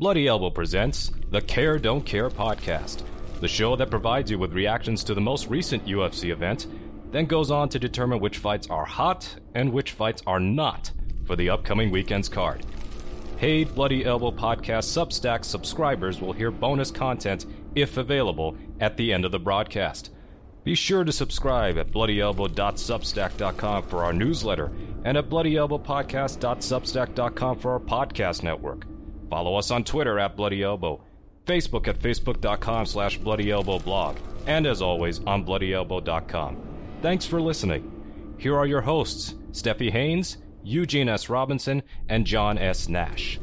Bloody Elbow presents the Care Don't Care podcast, the show that provides you with reactions to the most recent UFC event, then goes on to determine which fights are hot and which fights are not for the upcoming weekend's card. Paid Bloody Elbow podcast Substack subscribers will hear bonus content, if available, at the end of the broadcast. Be sure to subscribe at bloodyelbow.substack.com for our newsletter and at bloodyelbowpodcast.substack.com for our podcast network. Follow us on Twitter at Bloody Elbow, Facebook at facebook.com slash bloodyelbowblog, and as always on bloodyelbow.com. Thanks for listening. Here are your hosts, Stephie Haynes, Eugene S. Robinson, and John S. Nash.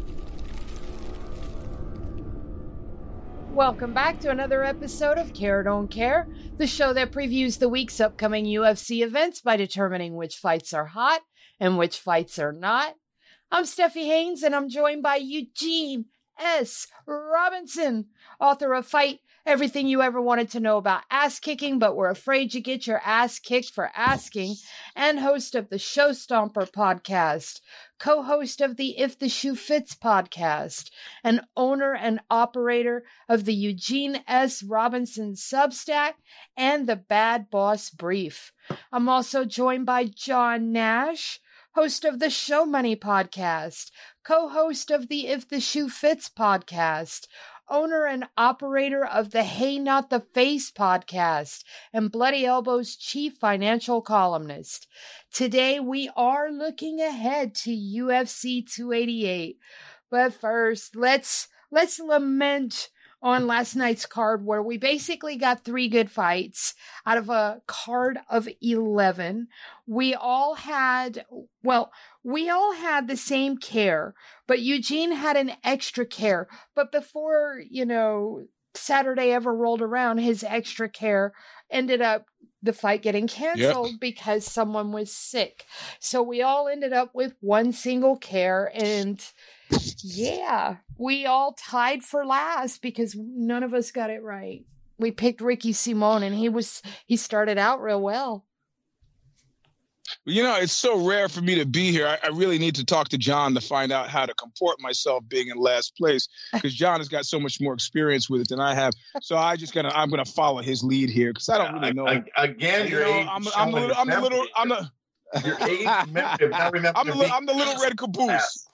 Welcome back to another episode of Care Don't Care, the show that previews the week's upcoming UFC events by determining which fights are hot and which fights are not. I'm Stephie Haynes, and I'm joined by Eugene S. Robinson, author of Fight Everything You Ever Wanted to Know About Ass Kicking, but were afraid you get your ass kicked for asking, and host of the Show Stomper podcast, co host of the If the Shoe Fits podcast, and owner and operator of the Eugene S. Robinson Substack and the Bad Boss Brief. I'm also joined by John Nash, host of the Show Money podcast, co host of the If the Shoe Fits podcast owner and operator of the Hey Not the Face podcast, and Bloody Elbow's chief financial columnist. Today we are looking ahead to UFC 288. But first, let's let's lament on last night's card where we basically got three good fights out of a card of 11. We all had, well, we all had the same care, but Eugene had an extra care. But before, you know, Saturday ever rolled around, his extra care ended up the fight getting canceled yep. because someone was sick. So we all ended up with one single care and yeah, we all tied for last because none of us got it right. We picked Ricky Simon and he was he started out real well. You know, it's so rare for me to be here. I, I, really need to talk to John to find out how to comport myself being in last place because John has got so much more experience with it than I have. So I just gonna I'm gonna follow his lead here because I don't really know. Uh, again, you're know, I'm, I'm, the, I'm the little I'm the. Your age, I'm, the, I'm the little red caboose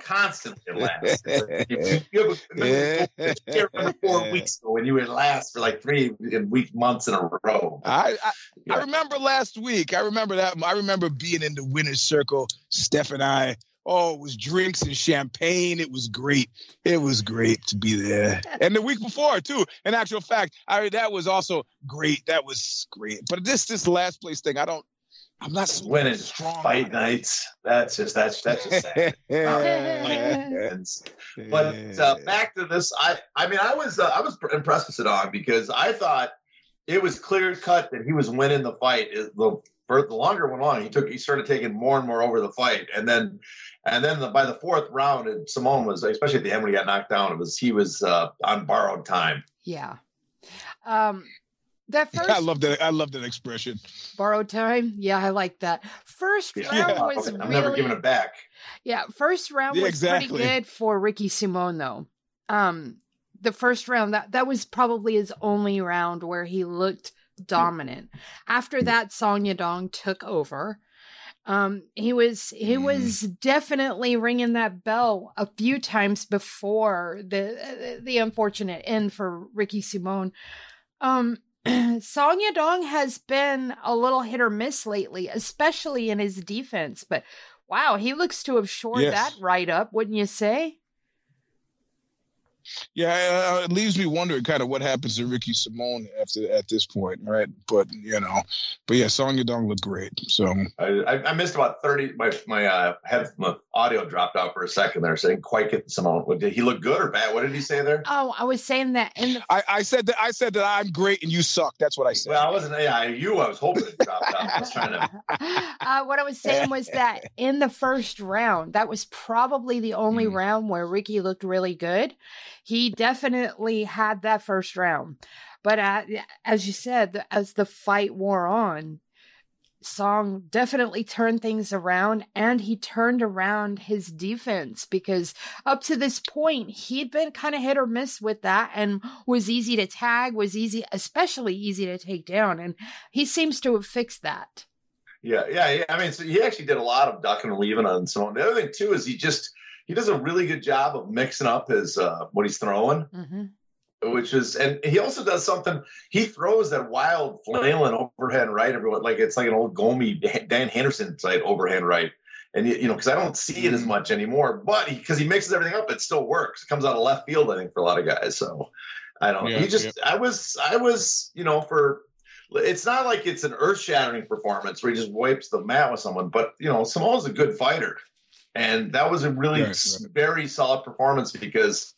constantly last. you, you have a, four weeks ago when you were last for like three week months in a row. I I, I, remember last week. I remember that. I remember being in the winner's circle. Steph and I. Oh, it was drinks and champagne. It was great. It was great to be there. And the week before too. In actual fact, I that was also great. That was great. But this this last place thing, I don't I'm not so winning strong fight nights. That's just that's that's just sad. but uh, back to this, I I mean I was uh, I was impressed with Sadong because I thought it was clear cut that he was winning the fight. The for the longer went on, he took he started taking more and more over the fight, and then and then the, by the fourth round, and Simone was especially at the end when he got knocked down. It was he was uh, on borrowed time. Yeah. Um, that first, I love that. I love that expression. Borrowed time. Yeah, I like that. First yeah. round yeah. was. I'm really, never giving it back. Yeah, first round yeah, was exactly. pretty good for Ricky Simon though. Um, the first round that that was probably his only round where he looked dominant. After that, Song Yadong took over. Um, he was he mm. was definitely ringing that bell a few times before the the unfortunate end for Ricky Simon. Um, Song Yadong has been a little hit or miss lately, especially in his defense. But wow, he looks to have shored yes. that right up, wouldn't you say? Yeah, uh, it leaves me wondering kind of what happens to Ricky Simon after at this point, right? But you know, but yeah, Song Yadong looked great. So I, I missed about thirty. My my uh, head my audio dropped out for a second there, saying quite get Simon. Did he look good or bad? What did he say there? Oh, I was saying that in the. I, I said that I said that I'm great and you suck. That's what I said. Well, I wasn't. Yeah, you. I was hoping it dropped out. I was trying to. Uh, what I was saying was that in the first round, that was probably the only mm. round where Ricky looked really good he definitely had that first round. But uh, as you said, as the fight wore on, Song definitely turned things around and he turned around his defense because up to this point he'd been kind of hit or miss with that and was easy to tag, was easy, especially easy to take down. And he seems to have fixed that. Yeah, yeah, yeah. I mean, so he actually did a lot of ducking and leaving on Simone. The other thing too is he just he does a really good job of mixing up his uh, what he's throwing. Mm-hmm which is and he also does something he throws that wild flailing overhand right everyone like it's like an old gomi dan henderson type overhand right and you know because i don't see it as mm. much anymore but because he, he, mixes everything up it still works it comes out of left field i think for a lot of guys so i don't know yeah, he just yeah. i was i was you know for it's not like it's an earth-shattering performance where he just wipes the mat with someone but you know samoa's a good fighter and that was a really right, right. very solid performance because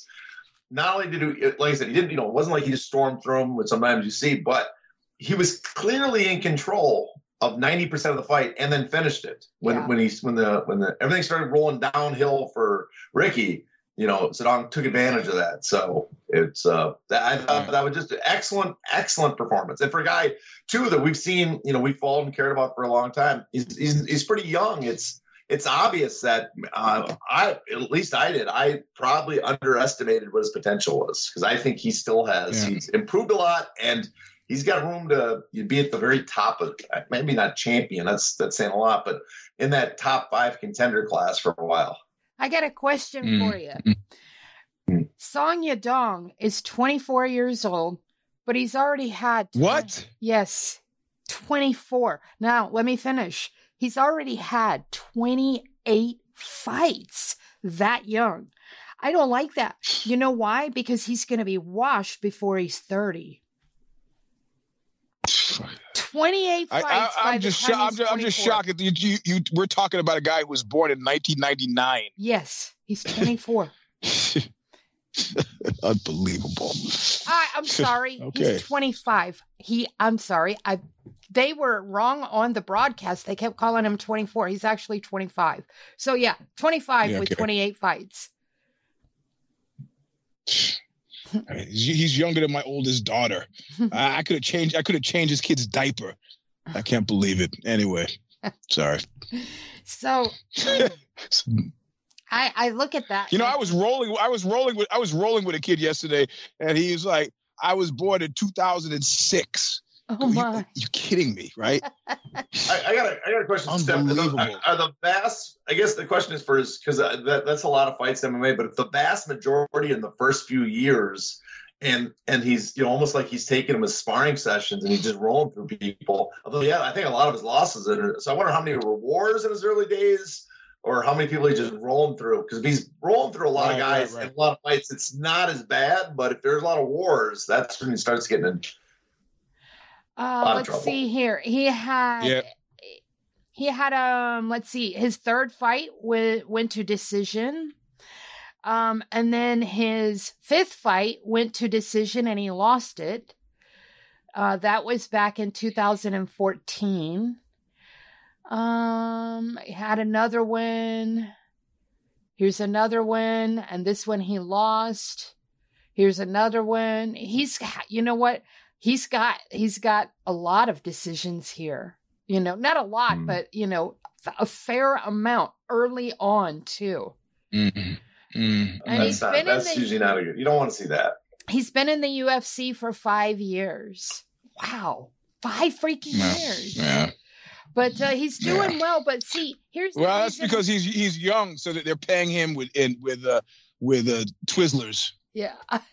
not only did he, like I said, he didn't, you know, it wasn't like he just stormed through him, which sometimes you see, but he was clearly in control of 90% of the fight and then finished it when, yeah. when he, when the, when the, everything started rolling downhill for Ricky, you know, Zedong took advantage of that. So it's, uh, I thought that was just an excellent, excellent performance. And for a guy too, that we've seen, you know, we've followed and cared about for a long time, he's, he's, he's pretty young. It's, it's obvious that uh, I, at least I did, I probably underestimated what his potential was because I think he still has. Yeah. He's improved a lot and he's got room to be at the very top of maybe not champion. That's that's saying a lot, but in that top five contender class for a while. I got a question mm. for you. Mm. Song Yadong is 24 years old, but he's already had 20, what? Yes, 24. Now let me finish. He's already had 28 fights that young. I don't like that. You know why? Because he's going to be washed before he's 30. 28 fights. I, am just, I'm, just, I'm just shocked. You, you, you, we're talking about a guy who was born in 1999. Yes, he's 24. Unbelievable. I, I'm sorry. okay. He's 25. He. I'm sorry. I they were wrong on the broadcast. They kept calling him 24. He's actually 25. So yeah, 25 yeah, with 28 fights. I mean, he's younger than my oldest daughter. I, I could have changed. I could have changed his kid's diaper. I can't believe it. Anyway, sorry. So, mm. I I look at that. You know, I was rolling. I was rolling with. I was rolling with a kid yesterday, and he was like, "I was born in 2006." Oh my! You, you're kidding me, right? I, I, got a I got a question. Unbelievable. Steph. Are, the vast? I guess the question is first because uh, that, that's a lot of fights MMA, but if the vast majority in the first few years, and and he's you know almost like he's taking them as sparring sessions and he's just rolling through people. Although yeah, I think a lot of his losses. Are, so I wonder how many were wars in his early days. Or how many people he's just rolling through? Because if he's rolling through a lot right, of guys right, right. and a lot of fights, it's not as bad. But if there's a lot of wars, that's when he starts getting in uh, let's trouble. see here. He had yep. he had um let's see his third fight went went to decision. Um and then his fifth fight went to decision and he lost it. Uh that was back in 2014. Um he had another win. Here's another win and this one he lost. Here's another one. He's you know what? He's got he's got a lot of decisions here. You know, not a lot, mm. but you know, a fair amount early on too. Mm-hmm. Mm. And that's not, that's the, usually not a good. You don't want to see that. He's been in the UFC for five years. Wow, five freaking years. Yeah. But uh, he's doing yeah. well. But see, here's well, that's because he's he's young, so that they're paying him with in with uh with uh Twizzlers. Yeah.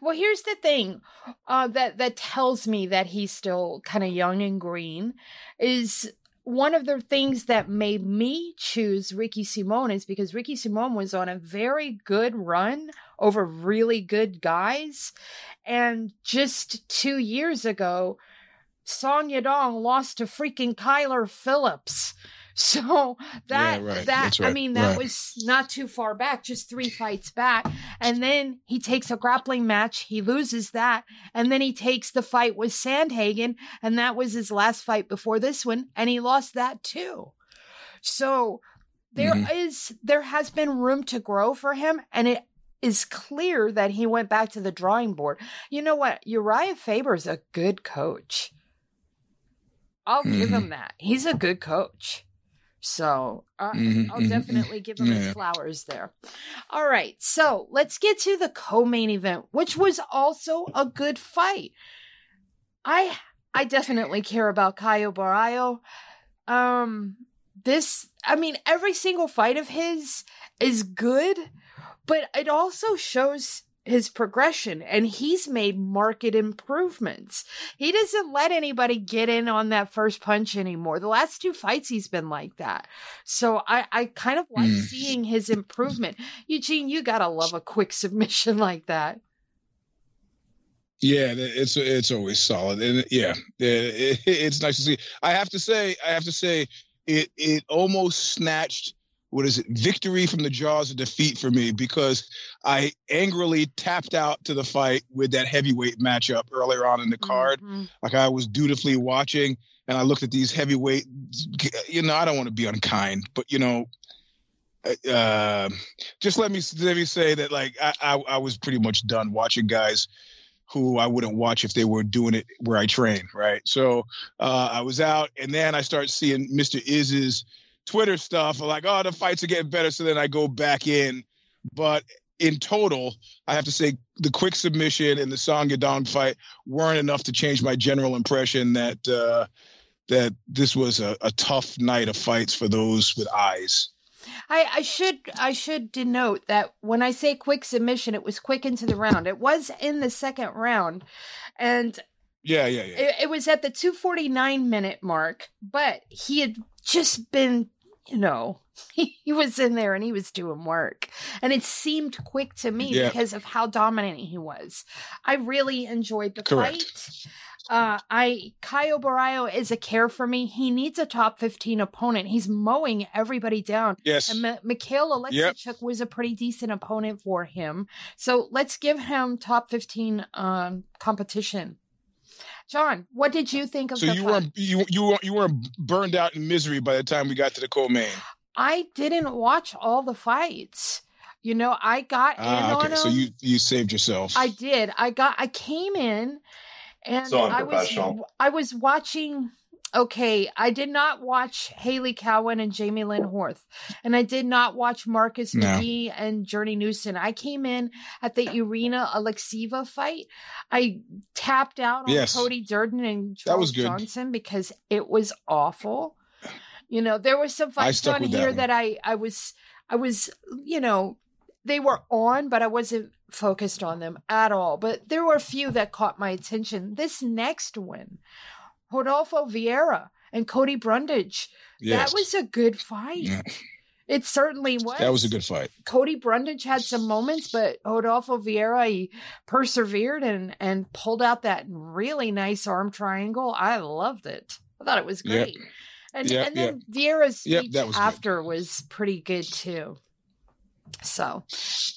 well, here's the thing uh, that that tells me that he's still kind of young and green is one of the things that made me choose Ricky Simone is because Ricky Simone was on a very good run over really good guys. And just two years ago, Song Yadong lost to freaking Kyler Phillips. So that yeah, right. that right. I mean that right. was not too far back, just three fights back. And then he takes a grappling match, he loses that, and then he takes the fight with Sandhagen, and that was his last fight before this one, and he lost that too. So there mm-hmm. is there has been room to grow for him, and it is clear that he went back to the drawing board. You know what? Urijah Faber is a good coach. I'll give Mhm. him that. He's a good coach. So uh, Mhm, I'll mhm, definitely give him his flowers there. All right. So let's get to the co main event, which was also a good fight. I I definitely care about Caio Borralho. Um this I mean every single fight of his is good, but it also shows his progression and he's made market improvements. He doesn't let anybody get in on that first punch anymore. The last two fights he's been like that. So I, I kind of like Mm. seeing his improvement. Eugene, you gotta love a quick submission like that. Yeah, it's it's always solid, and yeah, it, it's nice to see. I have to say, I have to say, it it almost snatched what is it victory from the jaws of defeat for me because I angrily tapped out to the fight with that heavyweight matchup earlier on in the card. Mhm. Like I was dutifully watching, and I looked at these heavyweight. You know, I don't want to be unkind, but you know. Uh, just let me let me say that like I, I I was pretty much done watching guys who I wouldn't watch if they were doing it where I train, right? So uh, I was out, and then I start seeing Mr. Iz's Twitter stuff, like, oh, the fights are getting better. So then I go back in, but in total, I have to say the quick submission and the Song Yadong fight weren't enough to change my general impression that uh, that this was a, a tough night of fights for those with eyes. I, I should I should denote that when I say quick submission, it was quick into the round. It was in the second round, and Yeah, yeah, yeah. it, it was at the 249 minute mark. But he had just been, you know, he, was in there and he was doing work, and it seemed quick to me Yeah. because of how dominant he was. I really enjoyed the Correct. fight. Uh, I Caio Borralho is a care for me. He needs a top 15 opponent. He's mowing everybody down. yes. And M- Mikhail Yep. Oleksiejczuk was a pretty decent opponent for him. So let's give him top 15 um, competition. John, what did you think of So the you fight? weren't you you weren't you weren't burned out in misery by the time we got to the co-main. I didn't watch all the fights. You know, I got in Ah, on okay. them. So you you saved yourself. I did. I got. I came in, and So I was. I was watching. Okay, I did not watch Hailey Cowan and Jamie Lynn Horth, and I did not watch Marcus No. McGhee and Journey Newson. I came in at the Irina Alekseeva fight. I tapped out on Yes. Cody Durden and That was good. Johnson because it was awful. You know, there were some fights on with that here that I I was I was you know they were on, but I wasn't focused on them at all. But there were a few that caught my attention. This next one, Rodolfo Vieira and Cody Brundage. yes. That was a good fight. Yeah. It certainly was. that was a good fight. Cody Brundage had some moments, but Rodolfo Vieira he persevered and and pulled out that really nice arm triangle. I loved it. I thought it was Yep. great. And Yep, and then Vieira's speech that was good. after was pretty good too. So,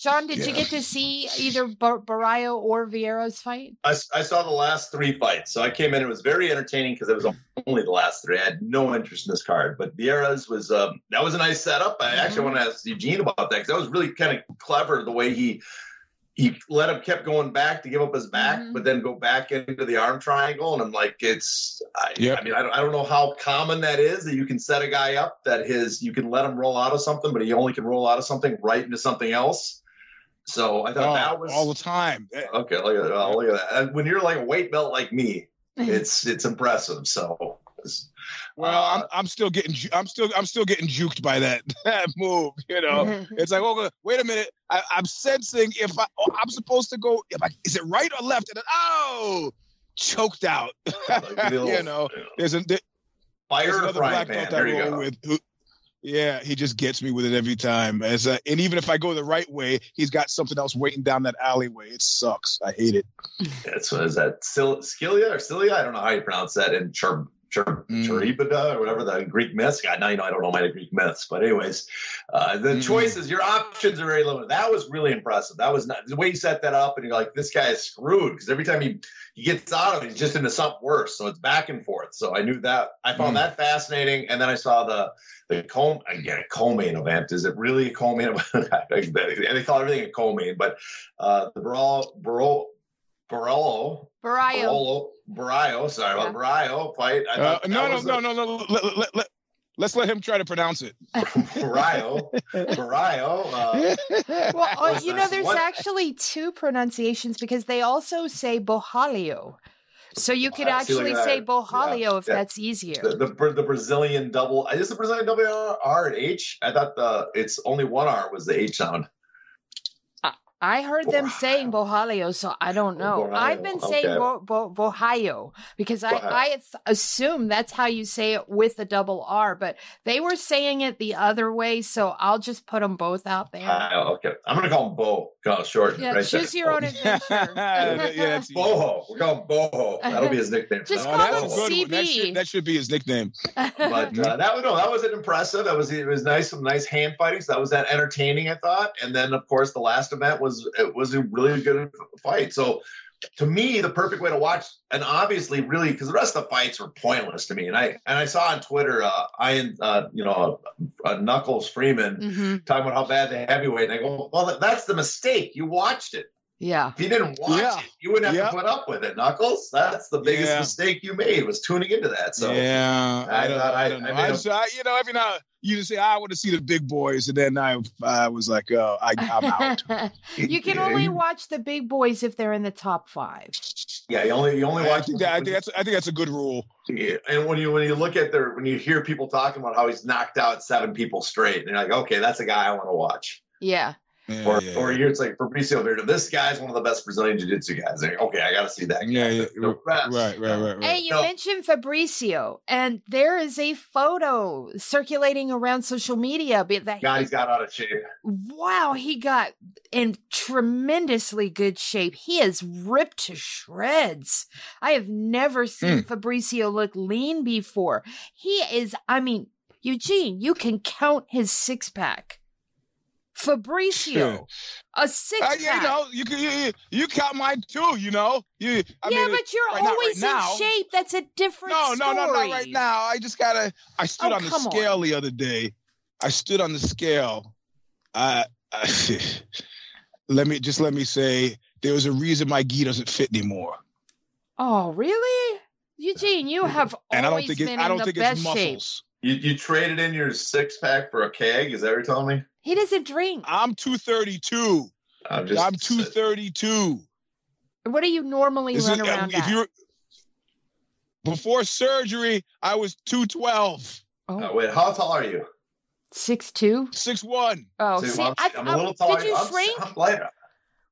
John, did you get to see either Bar- Barrio or Vieira's fight? I, I saw the last three fights. So I came in. It was very entertaining because it was only the last three. I had no interest in this card, but Vieira's was um, that was a nice setup. I actually Mhm. want to ask Eugene about that because that was really kind of clever the way he he let him kept going back to give up his back, Mhm. but then go back into the arm triangle. And I'm like, it's I, Yep. I mean, I don't, I don't know how common that is that you can set a guy up that his you can let him roll out of something, but he only can roll out of something right into something else. So I thought Oh, that was all the time. Okay, look at that. Oh, look at that. And when you're like a weight belt like me, it's it's impressive. So it's- Well, Uh, I'm I'm still getting ju- I'm still I'm still getting juked by that that move. You know, it's like, okay, wait a minute. I, I'm sensing if I oh, I'm supposed to go. If I, is it right or left? And then oh, choked out. little, you know, there's a there- fire there's another black pan. belt I There you roll go. with. Who, yeah, he just gets me with it every time. As a, and even if I go the right way, he's got something else waiting down that alleyway. It sucks. I hate it. It's what is that? Sil- Scylla or Cilia? I don't know how you pronounce that in Char Char Mm. Charybdis or whatever the Greek myths. God, now you know I don't know my Greek myths. But anyways, uh, the Mm. choices, your options are very limited. That was really impressive. That was not the way you set that up, and you're like, this guy is screwed because every time he he gets out of it, he's just into something worse. So it's back and forth. So I knew that. I found Mm. that fascinating, and then I saw the the co again a co-main event. Is it really a co-main event? they call everything a co-main, but uh, the Barolo Barolo Barolo Barrio. Barolo Brio, sorry about Brio fight. I Uh, thought no, no, was no, a- no, no, let, let, let, Let's let him try to pronounce it. Brio, Brio. Uh, Well, oh, you know, there's what- actually two pronunciations because they also say Bohalio. So you could Ah, see, look actually at say that. Bohalio Yeah, if yeah. that's easier. the, the the Brazilian double. Is the Brazilian double R, R and H? I thought the it's only one R was the H sound. I heard them Bohalio. saying Bohalio, so I don't know. Bohalio, I've been saying okay. Bo, Bo, Bohalio because I, Bohalio. I assume that's how you say it with a double R, but they were saying it the other way, so I'll just put them both out there. Uh, okay, I'm gonna call him Bo. Call short. yeah, right choose there. your own yeah, adventure. that's Boho. We're calling Boho. That'll be his nickname. Just call that's him a good one. That CB. should, that should be his nickname. but uh, that was no, that was impressive. That was it was nice, some nice hand fighting. So that was that entertaining, I thought. And then of course the last event was it was a really good fight. So to me, the perfect way to watch, and obviously, really, because the rest of the fights were pointless to me. And I and I saw on Twitter, uh, I uh, you know, uh, Knuckles Freeman hmm talking about how bad the heavyweight. And I go, well, that's the mistake. You watched it. Yeah. If you didn't watch Yeah. it, you wouldn't have Yeah. to put up with it, Knuckles. That's the biggest Yeah. mistake you made was tuning into that. So yeah, I, I don't, thought I, I- don't know. I I, made a- I, you know, every now you just say I want to see the big boys, and then I, I was like, oh, I, I'm out. you can only watch the big boys if they're in the top five. Yeah, you only you only I watch. think, that, I think that's I think that's a good rule. Yeah, and when you when you look at their when you hear people talking about how he's knocked out seven people straight, and you're like, okay, that's a guy I want to watch. Yeah. Yeah, Or yeah, or yeah. you're it's like Fabricio Werdum. This guy's one of the best Brazilian jiu-jitsu guys. And you're, okay, I got to see that. Guy. Yeah, yeah, rest, right, right, right, right. Hey, you No. mentioned Fabricio, and there is a photo circulating around social media be- that God, he- he's got out of shape. wow, he got in tremendously good shape. He is ripped to shreds. I have never seen hmm. Fabricio look lean before. He is, I mean, Eugene, you can count his six pack. Fabricio, a six Uh, pack. yeah, you know, you can you, you, count mine too. You know, you. I yeah, mean, but you're right right always now- in shape. That's a different no, no, no, story. no, not right now. I just gotta. I stood Oh, on the come on. scale the other day. I stood on the scale. I, I let me just let me say there was a reason my gi doesn't fit anymore, Oh, really? Eugene, you have and I don't always think been it, in I don't the think best it's shape. Muscles. You you traded in your six pack for a keg. Is that what you're telling me? He doesn't drink. I'm 232. I'm just. I'm 232. What do you normally This run is- around if at? you're before surgery, I was 212, Oh, Uh, wait, how tall are you? six two. 6'1. Oh, See, see, I'm, I, I'm I- a little taller. did you I'm, shrink? I'm lighter.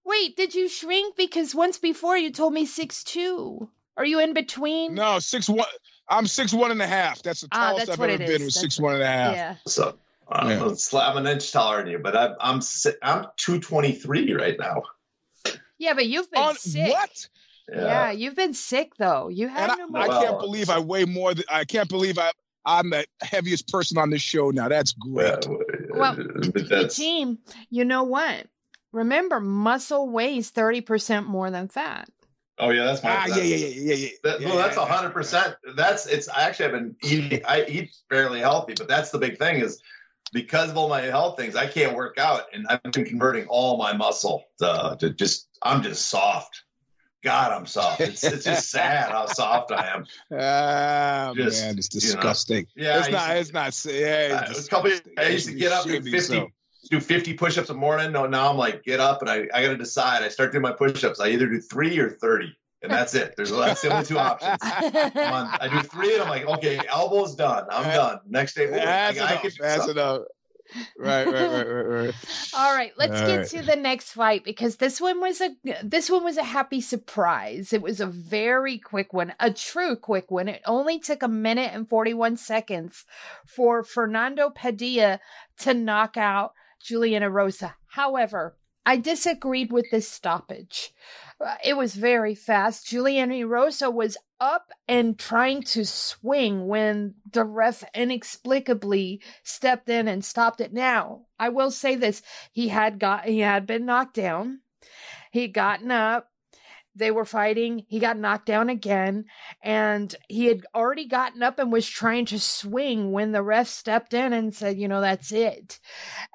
Wait, did you shrink? Because once before you told me six two. Are you in between? No, 6'1. I'm six one and a half. That's the Ah, tallest that's I've ever been. is. Was That's 6'1 and a half. Yeah. So I'm, Yeah. I'm an inch taller than you, but I'm I'm I'm 223 right now. Yeah, but you've been On sick. what? Yeah. you've been sick though. You had And I, pneumonia. I can't believe I weigh more than I can't believe I I'm the heaviest person on this show now. That's great. Well, but that's, Eugene, you know what? Remember, muscle weighs thirty percent more than fat. Oh yeah, that's my. ah, yeah, yeah, yeah, yeah, yeah. That, yeah, well, that's yeah, a hundred percent. That's it's. I actually have been eating. I eat fairly healthy, but that's the big thing is because of all my health things, I can't work out, and I've been converting all my muscle to, to just. I'm just soft. God, I'm soft. It's, it's just sad how soft I am. Ah, Just, man, it's you know. disgusting. Yeah, it's not. to- It's not. Yeah, Uh, it's it was a couple. disgusting. I used to get up and Should do be 50, so. Do 50 push-ups a morning. No, now I'm like, get up and I, I got to decide. I start doing my push-ups. I either do three or 30, and that's it. There's that's the only two options. I'm on, I do three, and I'm like, okay, elbow's done. I'm done. Next day, boom, I, That's I enough. can do That's something. enough. Right, right, right, right, right. All right, let's All get right. to the next fight because this one was a this one was a happy surprise. It was a very quick one, a true quick one. It only took a minute and 41 seconds for Fernando Padilla to knock out Julian Erosa. However, I disagreed with this stoppage. Uh, It was very fast. Julian Erosa was up and trying to swing when the ref inexplicably stepped in and stopped it. Now, I will say this: he had got he had been knocked down. He gotten up. They were fighting. He got knocked down again, and he had already gotten up and was trying to swing when the ref stepped in and said, "You know, that's it."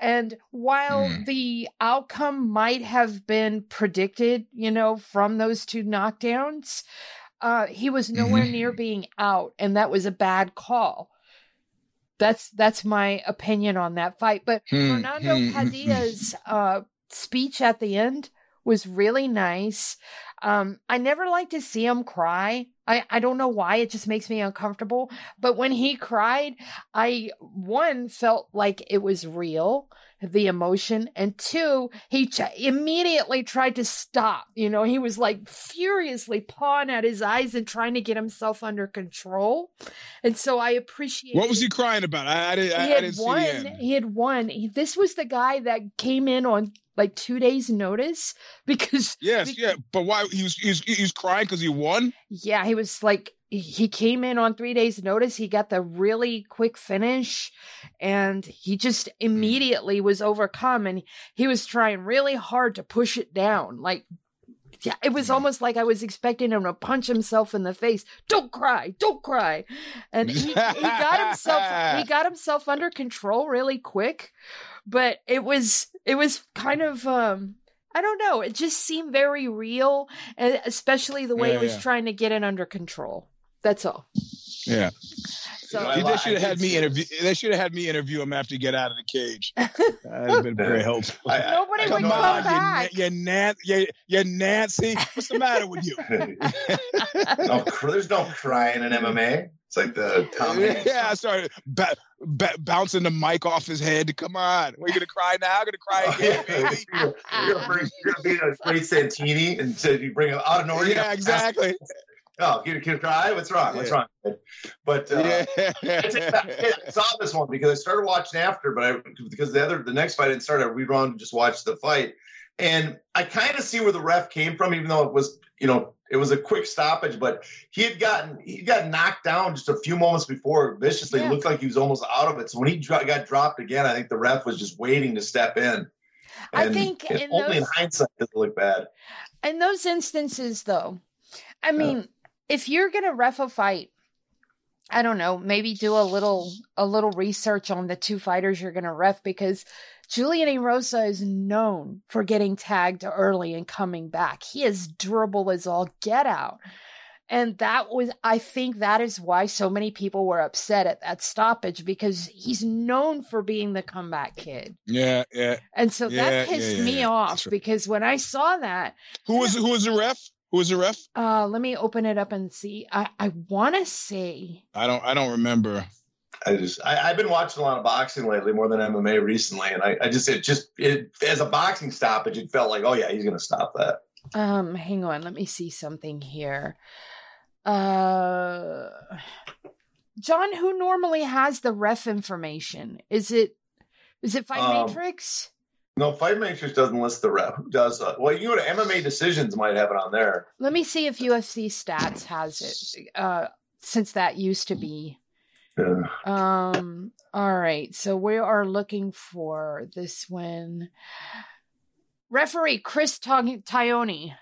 And while Hmm. the outcome might have been predicted, you know, from those two knockdowns, uh, he was nowhere Mhm. near being out, and that was a bad call. That's that's my opinion on that fight. But Hmm, Fernando hmm, hmm, Padilla's uh, speech at the end was really nice. Um, I never like to see him cry. I, I don't know why. It just makes me uncomfortable. But when he cried, I, one, felt like it was real, the emotion. And two, he ch- immediately tried to stop. You know, he was like furiously pawing at his eyes and trying to get himself under control. And so I appreciate What was he crying about? I, I didn't. I, he I had didn't won. see end. He had won. He, this was the guy that came in on like two days' notice because Yes, Be- yeah, but why he was he was, he was crying because he won? yeah, he was like he came in on three days' notice. He got the really quick finish, and he just immediately was overcome, and he was trying really hard to push it down, like. Yeah, it was almost like I was expecting him to punch himself in the face. Don't cry, don't cry, and he, he got himself he got himself under control really quick. But it was it was kind of um I don't know. It just seemed very real, especially the way Yeah, it was yeah. trying to get it under control. That's all. Yeah, So I they should have had me interview. They should have had me interview him after he get out of the cage. That'd have been very helpful. I- I- Nobody I would know come I- back. you, you, Nan- you, you Nancy. What's the matter with you? no, there's no crying in MMA. It's like the Tom Hanks. yeah, I started ba- ba- bouncing the mic off his head. Come on, are you gonna cry now? Gonna cry oh, again, baby? you're, you're gonna bring, you're gonna be a great Santini and said you bring him out of nowhere. yeah, exactly. Oh, can, can you cry? What's wrong? What's wrong? But uh, yeah. I take back- I saw this one because I started watching after, but I because the other the next fight didn't start. I rewound and just watched the fight, and I kind of see where the ref came from, even though it was you know it was a quick stoppage. But he had gotten he got knocked down just a few moments before viciously. Yeah. It looked like he was almost out of it. So when he dro- got dropped again, I think the ref was just waiting to step in. I think in only in those- hindsight does it look bad. In those instances, though, I mean, if you're gonna ref a fight, I don't know, maybe do a little a little research on the two fighters you're gonna ref because Julian Erosa is known for getting tagged early and coming back. He is durable as all get out. And that was, I think that is why so many people were upset at that stoppage because he's known for being the comeback kid. yeah, yeah. And so Yeah, that pissed yeah, me yeah. off That's right. because when I saw that, Who was who was the ref? Who was the ref? uh, let me open it up and see. I, I want to say, I don't. I don't remember. I just I, I've been watching a lot of boxing lately, more than MMA recently, and I, I just it just it as a boxing stoppage, it felt like oh yeah, he's gonna stop that. um, hang on, let me see something here. Uh, John, who normally has the ref information? Is it is it Fight Um, Matrix? No, Fight Matrix doesn't list the ref. Who does? Uh, well, you go to MMA Decisions might have it on there. Let me see if UFC Stats has it. Uh, since that used to be. Yeah. Um. All right. So we are looking for this one. Referee Chris Tong- Tioni.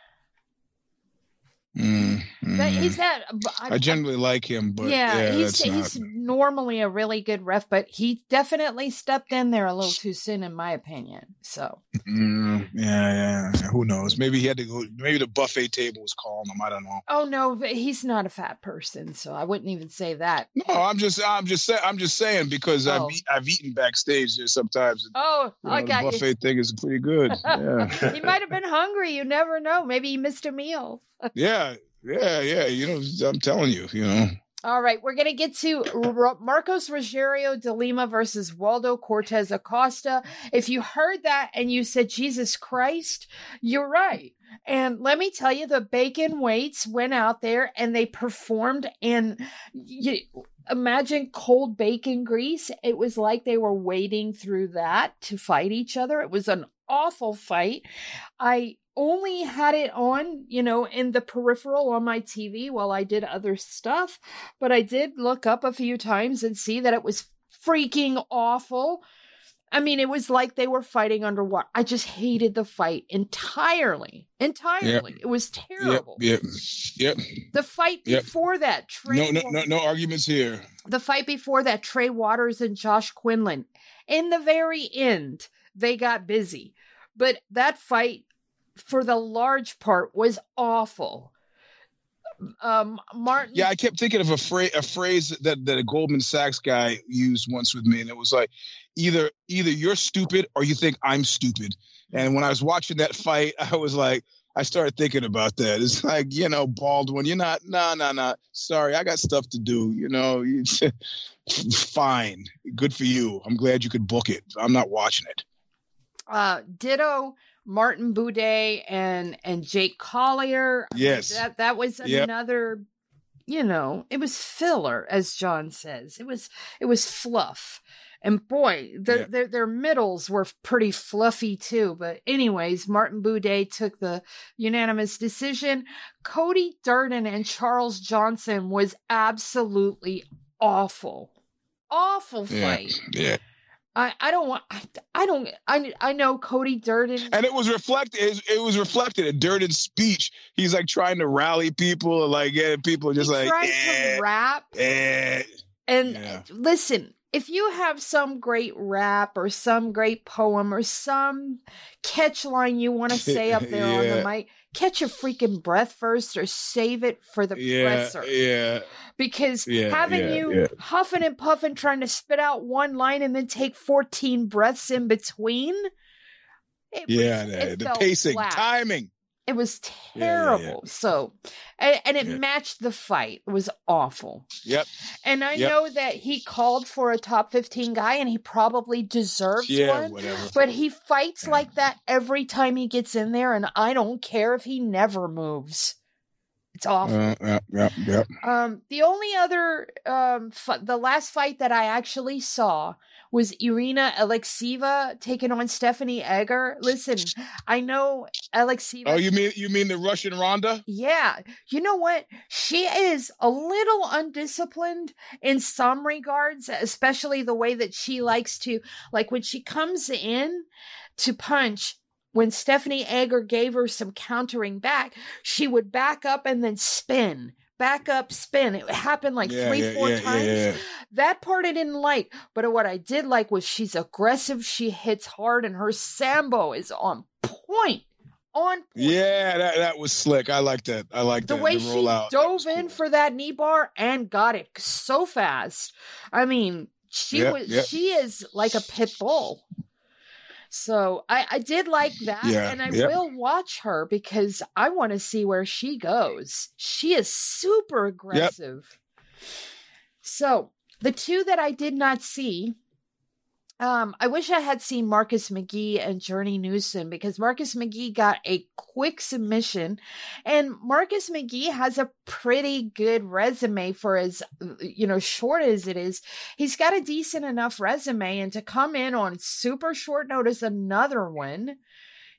Mm, That, mm. he's that. I generally like him, but yeah, yeah, he's that's not. he's normally a really good ref, but he definitely stepped in there a little too soon, in my opinion. So Mm, yeah, yeah. Who knows? Maybe he had to go. Maybe the buffet table was calling him. I don't know. Oh no, but he's not a fat person, so I wouldn't even say that. No, I'm just, I'm just saying, I'm just saying because Oh. I've, eat, I've eaten backstage there sometimes. Oh, you know, I the got you. buffet thing is pretty good. Yeah, he might have been hungry. You never know. Maybe he missed a meal. yeah, yeah, yeah. You know, I'm telling you, you know. All right, we're gonna get to Marcos Rogerio de Lima versus Waldo Cortes Acosta. If you heard that and you said Jesus Christ, you're right. And let me tell you, the bacon weights went out there and they performed. And you, imagine cold bacon grease. It was like they were wading through that to fight each other. It was an awful fight. I only had it on, you know, in the peripheral on my TV while I did other stuff, but I did look up a few times and see that it was freaking awful. I mean, it was like they were fighting underwater. I just hated the fight entirely. Entirely. It was terrible. yep, yep. The fight Yep. before that, Trey No, no, no, no arguments here. the fight before that, Trey Waters and Josh Quinlan. In the very end, they got busy. But that fight, for the large part, was awful. um, Martin. Yeah, I kept thinking of a phrase, a phrase that that a Goldman Sachs guy used once with me, and it was like, either either you're stupid or you think I'm stupid. And when I was watching that fight, I was like, I started thinking about that. It's like, you know, Baldwin, you're not, nah, nah, nah. Sorry, I got stuff to do. You know, fine, good for you. I'm glad you could book it. I'm not watching it. Uh, ditto Martin Buday and and Jake Collier. Yes, that that was yep. another. You know, it was filler, as John says. It was it was fluff. And boy, their, yeah. their, their middles were pretty fluffy too. But anyways, Martin Buday took the unanimous decision. Cody Durden and Charles Johnson was absolutely awful, awful fight. Yeah. yeah. I, I don't want I, I don't I I know Cody Durden. And it was reflected it, was reflected in Durden's speech. He's like trying to rally people like yeah people just like trying eh, to rap. eh. and Yeah. listen if you have some great rap or some great poem or some catch line you want to say up there on the mic catch your freaking breath first or save it for the yeah presser. yeah because Yeah, having yeah, you yeah. huffing and puffing trying to spit out one line and then take 14 breaths in between it yeah was, the, it the fell pacing flat. timing it was Yeah, yeah, yeah. terrible so and, and it Yeah. matched the fight it was awful yep and i Yep. know that he called for a top 15 guy and he probably deserves yeah one whatever but he fights Yeah. like that every time he gets in there and i don't care if he never moves it's awful uh, yep yep yep um, the only other um, f- the last fight that I actually saw was Irina Alekseeva taking on Stephanie Egger. Listen, I know Alexeva. oh you mean you mean the Russian Ronda yeah, you know what? She is a little undisciplined in some regards, especially the way that she likes to, like when she comes in to punch. When Stephanie Egger gave her some countering back, she would back up and then spin, back up, spin. It happened like yeah, three, yeah, four yeah, times. That part I didn't like, but what I did like was she's aggressive, she hits hard, and her sambo is on point. On point. Yeah, that, that was slick. I like that. I like the that. way the she. That dove in cool. for that knee bar and got it so fast. I mean, she was she is like a pit bull. So I, I did like that, Yeah, and I yep. will watch her because I want to see where she goes. She is super aggressive. So the two that I did not see, um, I wish I had seen Marcus McGhee and Journey Newson because Marcus McGhee got a quick submission, and Marcus McGhee has a pretty good resume for as you know short as it is. He's got a decent enough resume, and to come in on super short notice, another one.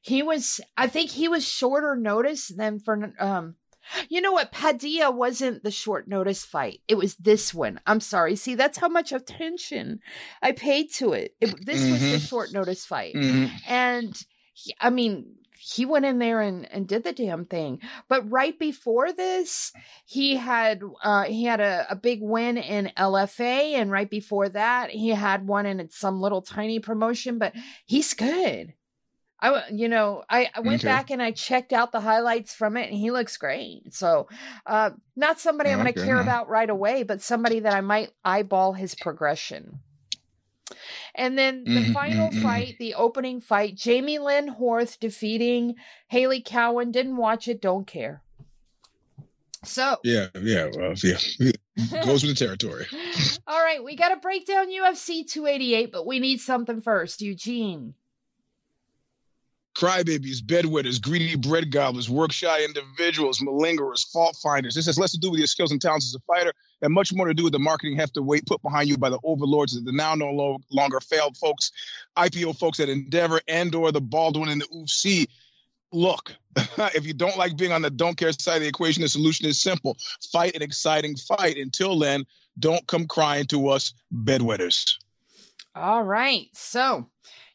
He was, I think he was shorter notice than for um you know what? Padilla wasn't the short notice fight. It was this one. I'm sorry. See, that's how much attention I paid to it. it this was the Mhm. short notice fight. Mhm. And he- I mean, he went in there and, and did the damn thing. But right before this, he had uh he had a, a big win in LFA, and right before that, he had one in some little tiny promotion. But he's good. I, you know, I, I went Okay. back and I checked out the highlights from it, and he looks great. So, uh, not somebody I'm going to care about right away, but somebody that I might eyeball his progression. And then the Mhm, final mhm, mhm. fight, the opening fight, Jamie Lynn Horth defeating Hailey Cowan. Didn't watch it, don't care. So, Yeah, yeah, well, yeah. Goes with the territory. all right, we got to break down UFC 288, but we need something first. Eugene. Crybabies, bedwetters, greedy bread gobblers, work shy individuals, malingerers, fault finders. This has less to do with your skills and talents as a fighter and much more to do with the marketing heft of weight put behind you by the overlords of the now no lo- longer failed folks, IPO folks at Endeavor and or the Baldwin and the UFC. Look, if you don't like being on the don't care side of the equation, the solution is simple. Fight an exciting fight. Until then, don't come crying to us bedwetters. All right. So,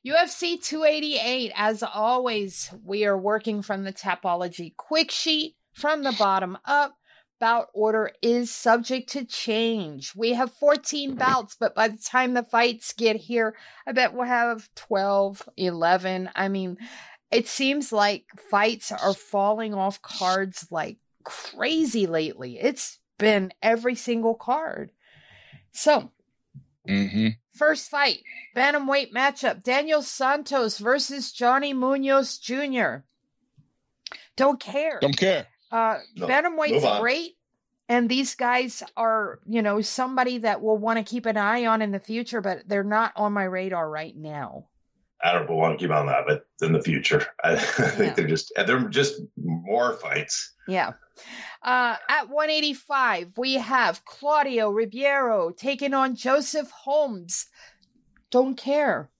UFC 288, as always, we are working from the Tapology quick sheet from the bottom up. Bout order is subject to change. We have 14 bouts, but by the time the fights get here, I bet we'll have 12, 11. I mean, it seems like fights are falling off cards like crazy lately. It's been every single card. So, Mm-hmm. first fight, bantamweight matchup: Daniel Santos versus Johnny Munoz Jr. Don't care. Don't care. Uh, No, Bantamweight's great. And these guys are, you know, somebody that we'll want to keep an eye on in the future, but they're not on my radar right now. I don't want to keep on that, but in the future, I, think Yeah. they're just they're just more fights. Yeah. Uh, at 185, we have Claudio Ribeiro taking on Joseph Holmes. Don't care.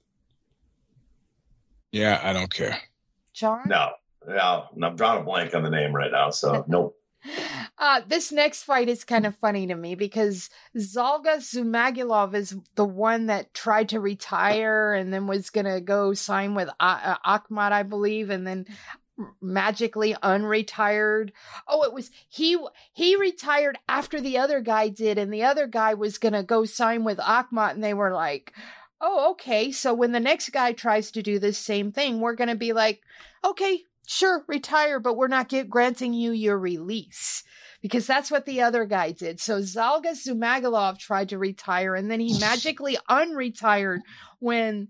Yeah, I don't care. John? No, no, I'm drawing a blank on the name right now. So nope. Uh, this next fight is kind of funny to me because Zhalgas Zhumagulov is the one that tried to retire and then was going to go sign with uh, uh, Akhmat, I believe, and then magically unretired. Oh, it was he he retired after the other guy did and the other guy was going to go sign with Akhmat and they were like, "Oh, okay. So when the next guy tries to do this same thing, we're going to be like, "Okay, sure, retire, but we're not get, granting you your release." Because that's what the other guy did. So Zhalgas Zhumagulov tried to retire and then he magically unretired when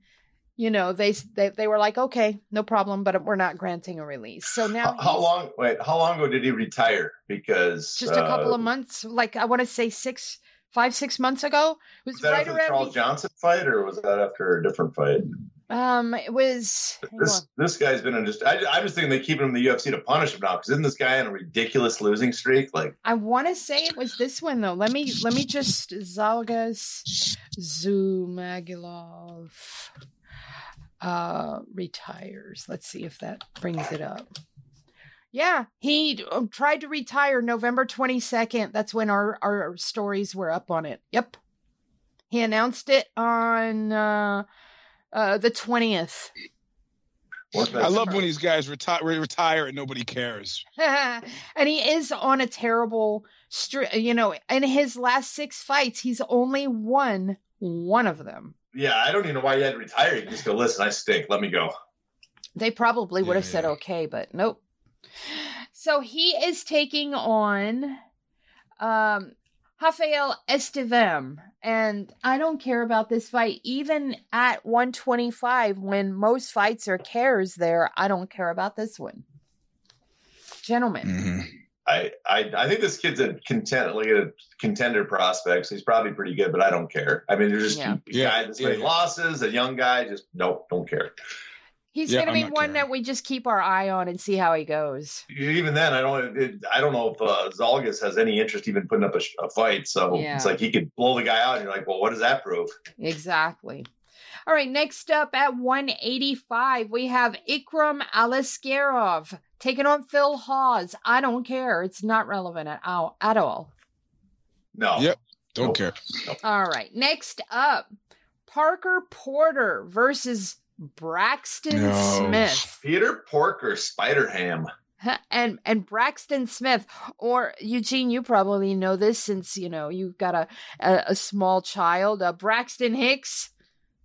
you know they they they were like okay no problem but we're not granting a release so now How, long? Wait, how long ago did he retire? Because just a couple uh, of months like i want to say six five six months ago it was, Was that right after the around Charles Johnson fight, or was that after a different fight? um it was This this guy's been in just. I, I'm just thinking they keep him in the UFC to punish him now because isn't this guy on a ridiculous losing streak? Like i want to say it was this one though let me let me just zhalgas zhumagulov uh retires. Let's see if that brings it up. Yeah he um, tried to retire november 22nd that's when our our stories were up on it. Yep. He announced it on uh uh the 20th I love when these guys retire retire and nobody cares. and he is on a terrible streak you know in his last six fights he's only won one of them Yeah, I don't even know why he had to retire. You just go, listen, I stink. Let me go. They probably would Yeah, have said okay, but nope. So he is taking on um Rafael Estevam. And I don't care about this fight. Even at 125, when most fights are cares there, I don't care about this one. Gentlemen. Mm-hmm. I, I I think this kid's a content like a contender prospect. So he's probably pretty good, but I don't care. I mean, there's just Yeah. a guy that's many yeah. losses, a young guy, just nope, don't care. He's Yeah, going to be one caring. that we just keep our eye on and see how he goes. Even then, I don't it, I don't know if uh, Zhalgas has any interest even putting up a, a fight. So Yeah. it's like he could blow the guy out, and you're like, well, what does that prove? Exactly. All right, next up at 185, we have Ikram Aliskerov taking on Phil Hawes. I don't care. It's not relevant at all. At all. No. Yep. Don't Nope. care. All right, next up, Parker Porter versus Braxton No. Smith. Peter Porker, Spider Ham. And and Braxton Smith or Eugene, you probably know this since you know you've got a a, a small child. Uh, Braxton Hicks.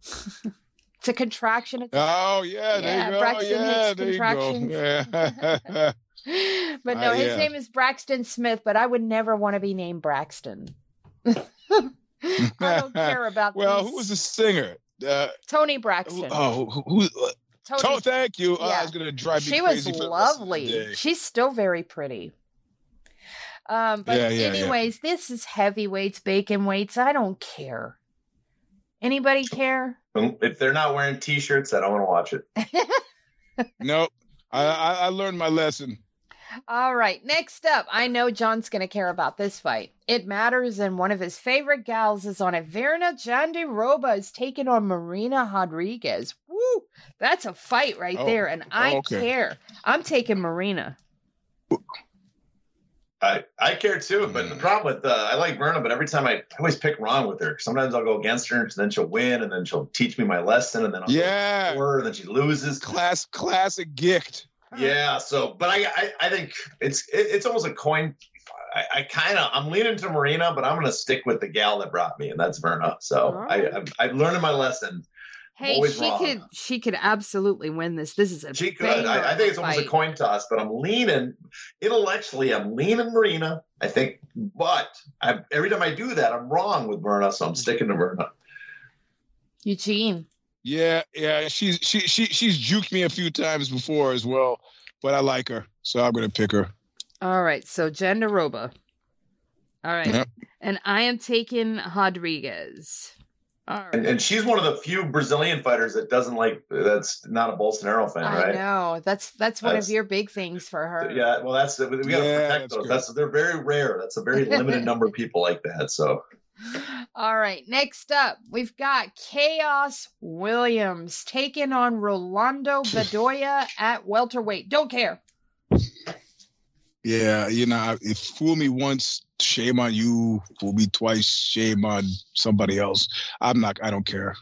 it's a contraction. It's Oh yeah, there Yeah, you go. Braxton yeah, there contractions. Yeah. but no, Uh, his yeah. name is Braxton Smith, but I would never want to be named Braxton. I don't care about well, these. who was the singer? Uh, Toni Braxton. oh, who? who uh, Tony. oh, thank you. Uh, Yeah. I was gonna drive me she was crazy for the rest of the lovely. She's still very pretty. Um, but Yeah, yeah, yeah. anyways, this is heavyweights, bacon weights. I don't care. Anybody care? If they're not wearing T-shirts, I don't want to watch it. Nope. I, I I learned my lesson. All right, next up, I know John's going to care about this fight. It matters, and one of his favorite gals is on it. Virna Jandiroba is taking on Marina Rodriguez. Woo! That's a fight right Oh, there, and I okay. care. I'm taking Marina. I, I care too, but the Mm. problem with uh, I like Virna, but every time I, I always pick wrong with her. Sometimes I'll go against her, and then she'll win, and then she'll teach me my lesson, and then I'll go Yeah. for her, and then she loses. Class classic gift. Yeah, so but I I, I think it's it, it's almost a coin. I, I kind of I'm leaning to Marina, but I'm going to stick with the gal that brought me, and that's Virna. So All I. I've, I've learned my lesson. Hey, always she wrong. could she could absolutely win this. This is a She could. I, I think it's almost a coin toss, but I'm leaning intellectually. I'm leaning Marina. I think, but I, every time I do that, I'm wrong with Virna, so I'm sticking to Virna. Eugene. Yeah, yeah. She's she she she's juked me a few times before as well, but I like her, so I'm gonna pick her. All right, so Jandiroba. All right. Yep. And I am taking Rodriguez. All right. And, and she's one of the few Brazilian fighters that doesn't like that's not a Bolsonaro fan, I right? know. That's that's one That's- of your big things for her. Yeah, well, that's we got to Yeah, protect that's those. good. That's they're very rare. That's a very limited number of people like that. So All right, next up, we've got Khaos Williams taking on Rolando Bedoya at welterweight. Don't care. Yeah, you know, it fooled me once, shame on you. Fool me twice, shame on somebody else. I'm not. I don't care.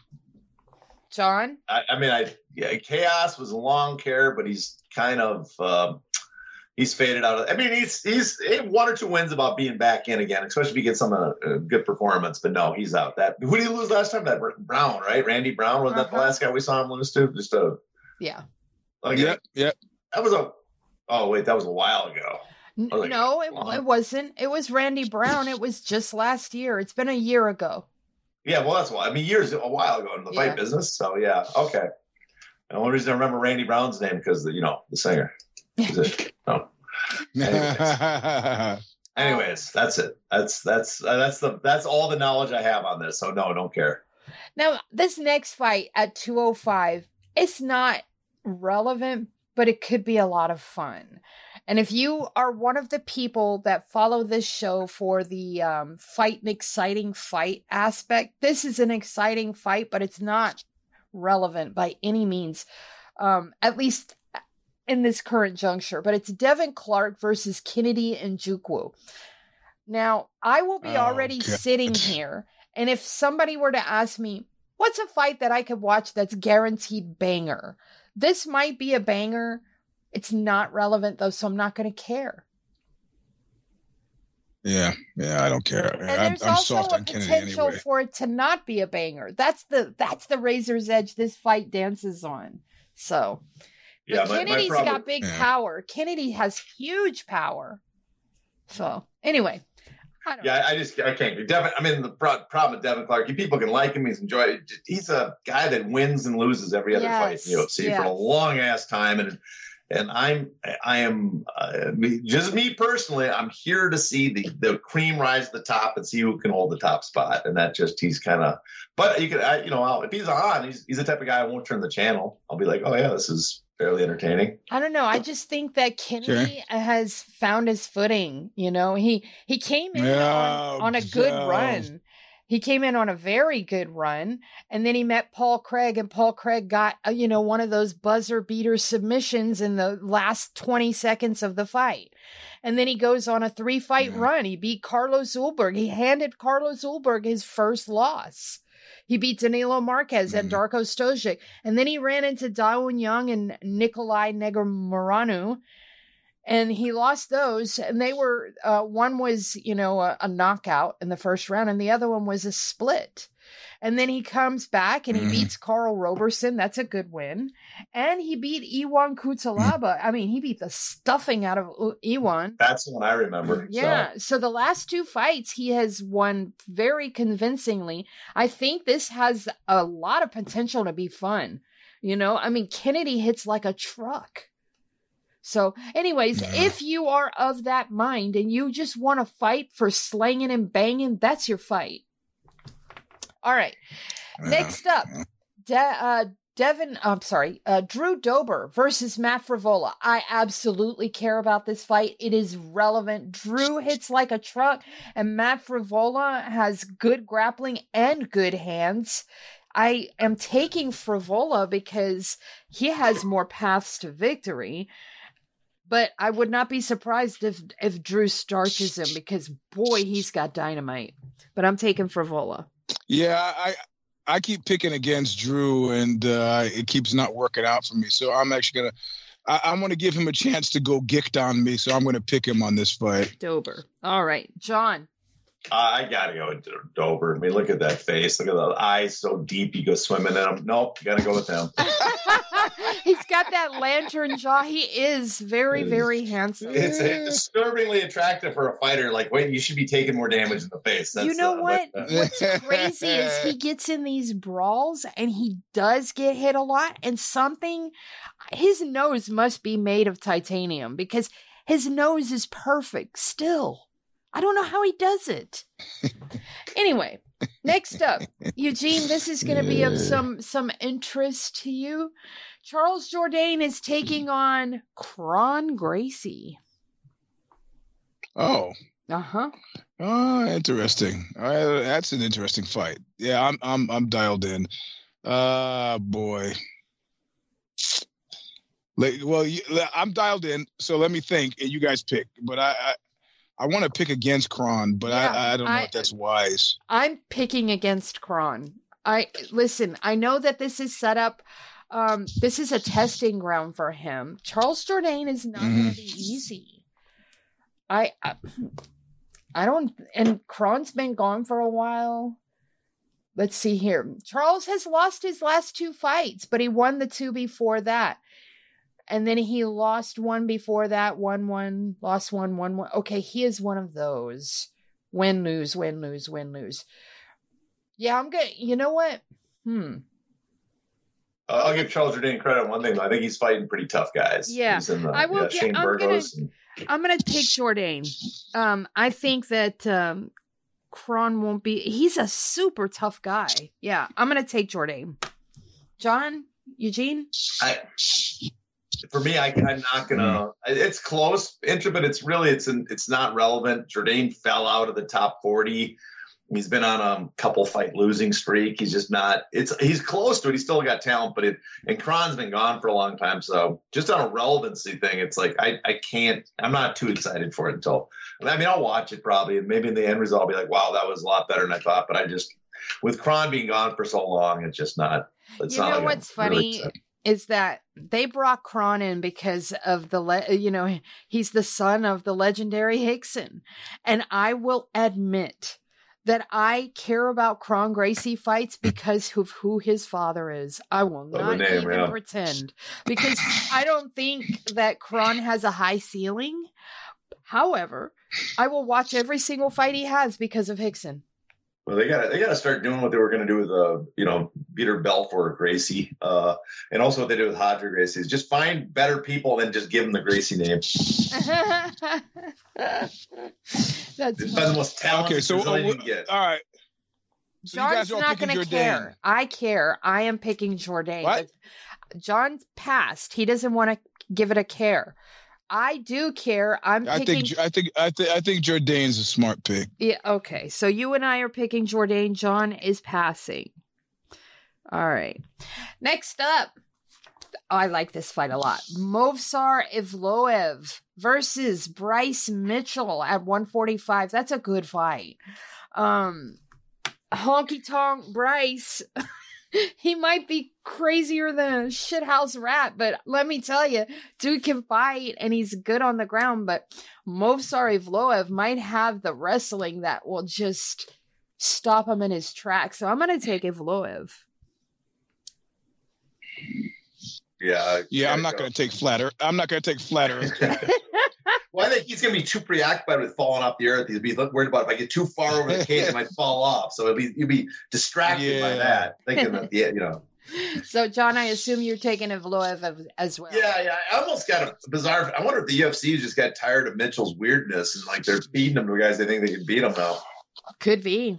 John? I, I mean, I yeah, Khaos was a long care, but he's kind of um, he's faded out. Of, I mean, he's he's he one or two wins about being back in again, especially if he gets some uh, uh, good performance. But no, he's out. That who did he lose last time? That Brown, right? Randy Brown was that the Uh-huh. last guy we saw him lose to? Just a Yeah. like Yep, yep. that was a. Oh wait, that was a while ago. Oh, like, no, it, it wasn't. It was Randy Brown. It was just last year. It's been a year ago. Yeah, well, that's why. I mean, years a while ago in the Yeah. fight business. So yeah, okay. The only reason I remember Randy Brown's name because you know the singer. No. Anyways, that's it. That's that's uh, that's the that's all the knowledge I have on this. So no, don't care. Now, this next fight at 205, it's not relevant, but it could be a lot of fun. And if you are one of the people that follow this show for the um, fight and exciting fight aspect, this is an exciting fight, but it's not relevant by any means, um, at least in this current juncture. But it's Devin Clark versus Kennedy Nzechukwu. Now, I will be Oh, already God. sitting here, and if somebody were to ask me, what's a fight that I could watch that's guaranteed banger? This might be a banger. It's not relevant though, so I'm not going to care. yeah, yeah. I don't care. And I'm, there's I'm also soft a on Kennedy potential anyway. for it to not be a banger. That's the that's the razor's edge this fight dances on. So, but Yeah, my, my problem. got big Yeah. power. Kennedy has huge power. So, anyway, I don't Yeah, I just I can't. Devin, I mean, the pro- problem with Devin Clark, you people can like him. He's enjoy. He's a guy that wins and loses every other fight in Yes, UFC for a long ass time, and and I'm I am uh, just me personally. I'm here to see the the cream rise to the top and see who can hold the top spot, and that just he's kind of. But you could, I, you know, I'll, if he's on, he's he's the type of guy I won't turn the channel. I'll be like, oh yeah, this is fairly entertaining. I don't know. I just think that Kennedy has found his footing. You know, he he came in Yeah, on, on a good yeah. run. He came in on a very good run, and then he met Paul Craig, and Paul Craig got uh, you know one of those buzzer beater submissions in the last twenty seconds of the fight, and then he goes on a three fight Yeah. run. He beat Carlos Ulberg. He handed Carlos Ulberg his first loss. He beat Danilo Marques and Mhm. Darko Stojic. And then he ran into Da Woon Jung and Nicolae Negumereanu. And he lost those. And they were, uh, one was, you know, a, a knockout in the first round, and the other one was a split. And then he comes back and he Mhm. beats Karl Roberson. That's a good win. And he beat Ion Cutelaba. I mean, he beat the stuffing out of U- Ion. That's the one I remember. Yeah. So. the last two fights he has won very convincingly. I think this has a lot of potential to be fun. You know, I mean, Kennedy hits like a truck. So, anyways, Yeah. if you are of that mind and you just want to fight for slanging and banging, that's your fight. All right. Yeah. Next up, De- uh, Devin, I'm sorry, uh, Drew Dober versus Matt Frevola. I absolutely care about this fight. It is relevant. Drew hits like a truck, and Matt Frevola has good grappling and good hands. I am taking Frevola because he has more paths to victory. But I would not be surprised if if Drew starches him because boy, he's got dynamite. But I'm taking Frevola. Yeah, I I keep picking against Drew, and uh, it keeps not working out for me. So I'm actually gonna I, I'm gonna give him a chance to go gicked on me. So I'm gonna pick him on this fight. Dober. All right, John. I gotta go with Dober. I mean, look at that face. Look at the eyes so deep. You go swimming in them. Nope, gotta go with him. He's got that lantern jaw. He is very, very handsome. It's, it's disturbingly attractive for a fighter. Like, wait, you should be taking more damage in the face. That's, you know uh, what? but, uh, What's crazy is he gets in these brawls and he does get hit a lot. And something, his nose must be made of titanium because his nose is perfect still. I don't know how he does it. anyway, next up, Eugene, this is going to be of some some interest to you. Charles Jourdain is taking on Kron Gracie. Oh, Uh huh. oh, interesting. Uh, that's an interesting fight. Yeah, I'm I'm I'm dialed in. Uh boy. Like, well, you, I'm dialed in, so let me think, and you guys pick. But I, I, I want to pick against Kron, but Yeah, I, I don't know I- if that's wise. I'm picking against Kron. I listen, I know that this is set up um this is a testing ground for him. Charles Jourdain is not going to be easy. I, I I don't and Kron's been gone for a while. Let's see here. Charles has lost his last two fights, but he won the two before that. And then he lost one before that, won one, lost one, won one. Okay, he is one of those. Win, lose, win, lose, win, lose. Yeah, I'm good. You know what? Hmm. Uh, I'll give Charles Jourdain credit on one thing. I think he's fighting pretty tough guys. Yeah, He's in the, I will yeah, get- Shane I'm gonna- and- I'm gonna take Jourdain. Um, I think that um, Kron won't be. He's a super tough guy. Yeah, I'm gonna take Jourdain. John, Eugene. I, for me, I, I'm not gonna. Hmm. It's close, inter, but it's really it's an, it's not relevant. Jourdain fell out of the top forty. He's been on a couple fight losing streak. He's just not. It's he's close to it. He's still got talent, but it and Kron's been gone for a long time. So just on a relevancy thing, it's like I I can't. I'm not too excited for it until. I mean, I'll watch it probably, and maybe in the end result, I'll be like, wow, that was a lot better than I thought. But I just with Kron being gone for so long, it's just not. It's You not know like what's really funny? excited. Is that they brought Kron in because of the le- you know he's the son of the legendary Rickson, and I will admit that I care about Kron Gracie fights because of who his father is. I will not name, even yeah. pretend because I don't think that Kron has a high ceiling. However, I will watch every single fight he has because of Rickson. Well, they got they got to start doing what they were going to do with uh, you know, Peter Belfort Gracie, uh, and also what they did with Roger Gracie is just find better people than just give them the Gracie name. That's Just find the funny. most talented Okay, so uh, Brazilian you wh- can get. all right. So John's not going to care. I care. I am picking Jourdain. What? John's passed. He doesn't want to give it a care. I do care. I'm I picking. think I think I think I think Jourdain's a smart pick. yeah, okay. So you and I are picking Jourdain. John is passing. All right. Next up, I like this fight a lot. Movsar Evloev versus Bryce Mitchell at 145. That's a good fight. Um, honky tonk Bryce. he might be crazier than a shithouse rat, but let me tell you, dude can fight and he's good on the ground. But Movsar Evloev might have the wrestling that will just stop him in his tracks. So I'm going to take Evloev. Yeah, Yeah, I'm not going to take flatter. I'm not going to take flatter. Well, I think he's going to be too preoccupied with falling off the earth. He'd be worried about if I get too far over the cage, I might fall off. So he'll be he'll be distracted by that, thinking that yeah, you know. So, John, I assume you're taking Evloev as- as well. Yeah, yeah. I almost got a bizarre. I wonder if the UFC just got tired of Mitchell's weirdness and like they're feeding him to guys they think they can beat him now. Could be.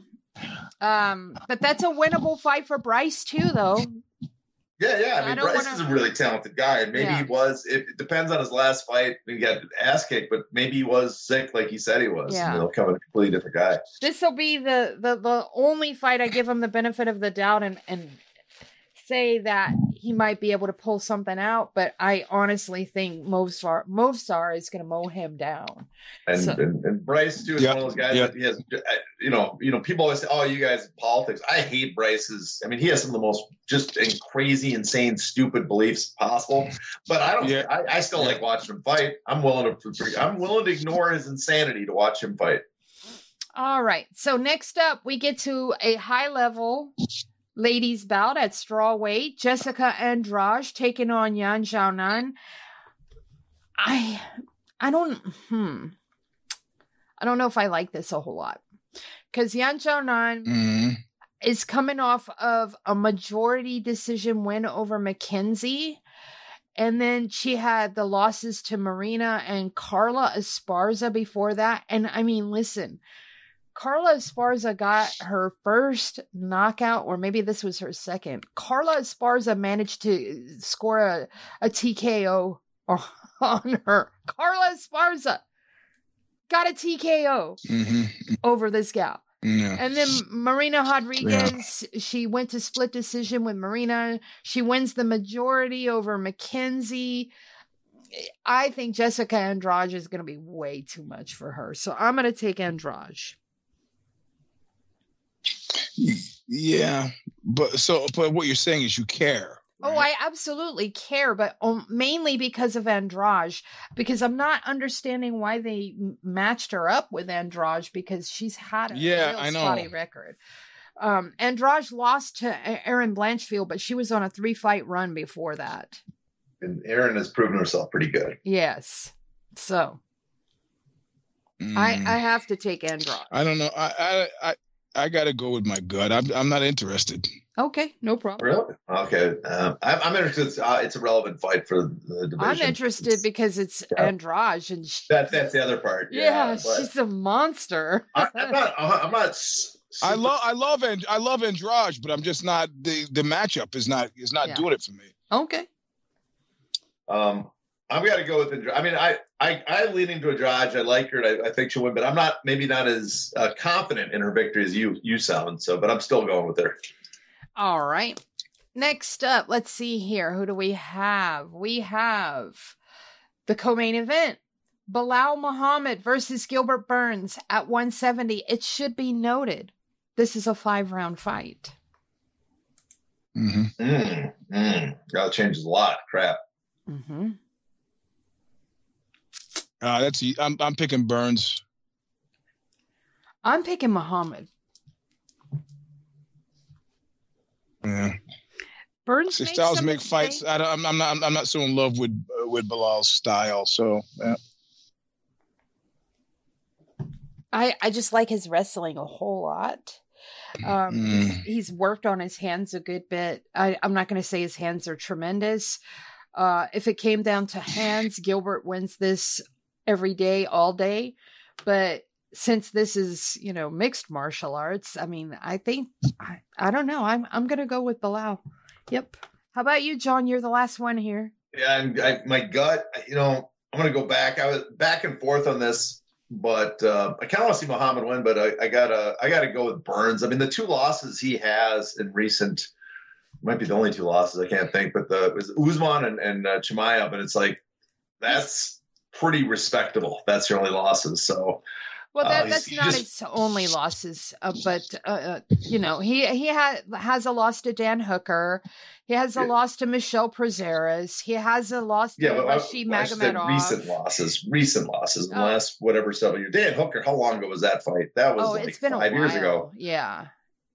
Um, but that's a winnable fight for Bryce too, though. Yeah, yeah. I I mean, don't Bryce wanna- is a really talented guy, and maybe Yeah. he was. It, it depends on his last fight. He got ass kicked, but maybe he was sick, like he said he was. Yeah. And he'll come a completely different guy. This will be the, the the only fight I give him the benefit of the doubt and and say that he might be able to pull something out. But I honestly think Movsar Movsar is going to mow him down. And, So- and, and Bryce too is Yeah, one of those guys yeah. that he has. You know, you know, people always say, "Oh, you guys politics." I hate Bryce's. I mean, he has some of the most just and crazy, insane, stupid beliefs possible. But I don't. Yeah. I, I still Yeah. like watching him fight. I'm willing to. I'm willing to ignore his insanity to watch him fight. All right. So next up, we get to a high level ladies bout at strawweight. Jessica Andrade taking on Yan Xiaonan. I I don't hmm. I don't know if I like this a whole lot. Because Yan Xiaonan hmm is coming off of a majority decision win over Mackenzie. And then she had the losses to Marina and Carla Esparza before that. And I mean, listen, Carla Esparza got her first knockout, or maybe this was her second. Carla Esparza managed to score a, a TKO on her. Carla Esparza got a TKO hmm over this gal. Yeah. And then Marina Rodriguez, she went to split decision with Marina. She wins the majority over Mackenzie. I think Jessica Andrade is going to be way too much for her. So I'm going to take Andrade. Yeah, but so but what you're saying is you care. Oh. I absolutely care, but um, mainly because of Andrade, because I'm not understanding why they matched her up with Andrade because she's had a Yeah, real I know. spotty record. Um, Andrade lost to Erin Blanchfield, but she was on a three fight run before that. And Erin has proven herself pretty good. Yes, so I Mm. I have to take Andrade. I don't know. I I I, I got to go with my gut. I'm I'm not interested. Okay, no problem. Really? Okay. Um, I'm, I'm interested. It's, uh, it's a relevant fight for the division. I'm interested It's- because it's Yeah. Andrade and she, That's that's the other part. yeah, but she's a monster. I, I'm not. I'm not. s- I super- love I love and I love Andrade, but I'm just not the the matchup is not is not Yeah. doing it for me. okay. Um, I'm gonna go with Andrade. I mean, I I I lean into Andrade. I like her. I, I think she'll win, but I'm not maybe not as uh, confident in her victory as you you sound. So, but I'm still going with her. All right. Next up, let's see here. Who do we have? We have the co main event Belal Muhammad versus Gilbert Burns at 170. It should be noted this is a five round fight. Mm-hmm. Mm, mm. That changes a lot. Crap. Mm-hmm. Uh, that's I'm I'm picking Burns. I'm picking Muhammad. Yeah. Burns made styles make fights. I don't, I'm, I'm not I'm, I'm not so in love with uh, with Belal's style. So yeah. I, I just like his wrestling a whole lot. Um, Mm. he's, he's worked on his hands a good bit. I, I'm not going to say his hands are tremendous. Uh, if it came down to hands, Gilbert wins this every day, all day. But since this is, you know, mixed martial arts, I mean, I think I, I don't know. I'm I'm going to go with Belal. Yep. How about you, John? You're the last one here. Yeah, and I, my gut, you know, I'm going to go back. I was back and forth on this, but uh, I kind of want to see Muhammad win, but I, I gotta, I gotta go with Burns. I mean, the two losses he has in recent might be the only two losses I can't think, but the it was Usman and, and uh, Chimaev, but it's like that's pretty respectable. That's your only losses. So Well, Uh, that, he's- that's not just- his only losses, uh, but uh, uh, you know he he ha- has a loss to Dan Hooker, he has a Yeah. loss to Michel Prazeres, he has a loss to yeah, but I, Rashid I Magomedov. recent losses, recent losses in the Oh. last whatever several years. Dan Hooker, how long ago was that fight? That was Oh, like it's been five years ago. Yeah,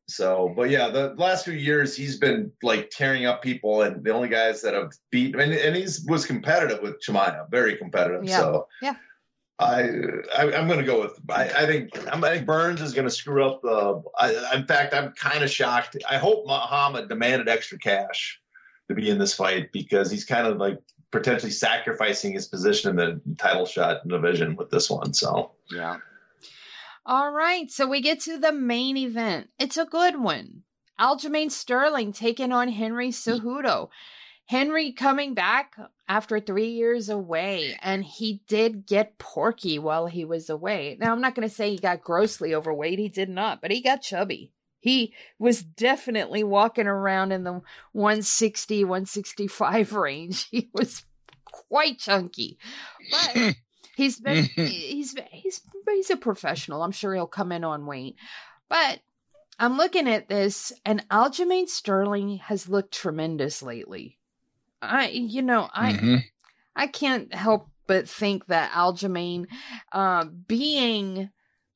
So, but yeah, the last few years he's been like tearing up people, and the only guys that have beat, and, and he's was competitive with Chimaev, very competitive. Yeah. So, Yeah. I, I I'm going to go with. I, I think I'm, I think Burns is going to screw up. The, I, in fact, I'm kind of shocked. I hope Muhammad demanded extra cash to be in this fight because he's kind of like potentially sacrificing his position in the title shot division with this one. So, yeah. All right, so we get to the main event. It's a good one. Aljamain Sterling taking on Henry Cejudo. Henry coming back after three years away, and he did get porky while he was away. Now, I'm not going to say he got grossly overweight. He did not, but he got chubby. He was definitely walking around in the 160, 165 range. He was quite chunky. But he's been he's he's he's a professional. I'm sure he'll come in on weight. But I'm looking at this, and Aljamain Sterling has looked tremendous lately. I, you know, I Mhm. I can't help but think that Aljamain, uh, being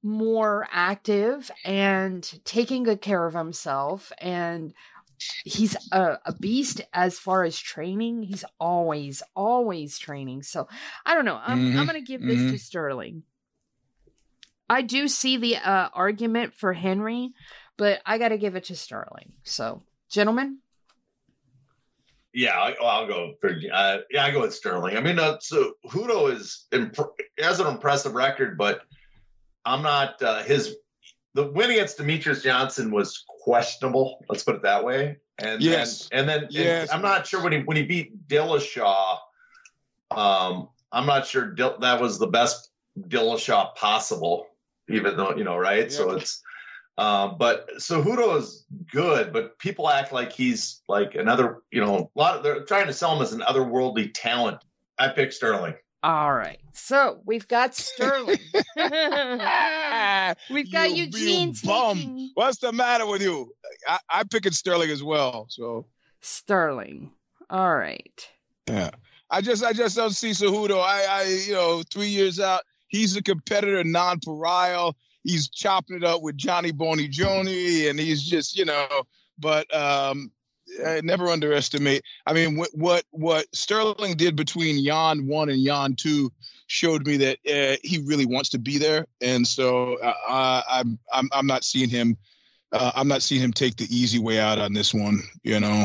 more active and taking good care of himself and he's a, a, beast as far as training he's always always training so i don't know i'm, mm-hmm. I'm gonna give this mm-hmm. to sterling i do see the uh, argument for henry but i gotta give it to sterling so gentlemen yeah, I, will go for uh, yeah. I go with Sterling. I mean, uh, so Hudo is imp- has an impressive record, but I'm not uh, his. The win against Demetrious Johnson was questionable. Let's put it that way. And yes, then, and then yes. And I'm not sure when he when he beat Dillashaw. Um, I'm not sure Dill, that was the best Dillashaw possible, even though you know, right? Yeah. So it's um, but Cejudo is good, but people act like he's like another, you know, a lot of they're trying to sell him as an otherworldly talent. I pick Sterling. All right. So we've got Sterling. we've got you, Eugene. Taking... What's the matter with you? I, I pick it Sterling as well. So Sterling. All right. Yeah. I just I just don't see Cejudo. I I you know, three years out, he's a competitor, non-pariah he's chopping it up with Johnny Boney Joni, and he's just you know. But um, I never underestimate. I mean, what what what Sterling did between Yan one and Yan two showed me that uh, he really wants to be there, and so uh, I'm I'm I'm not seeing him. Uh, I'm not seeing him take the easy way out on this one. You know,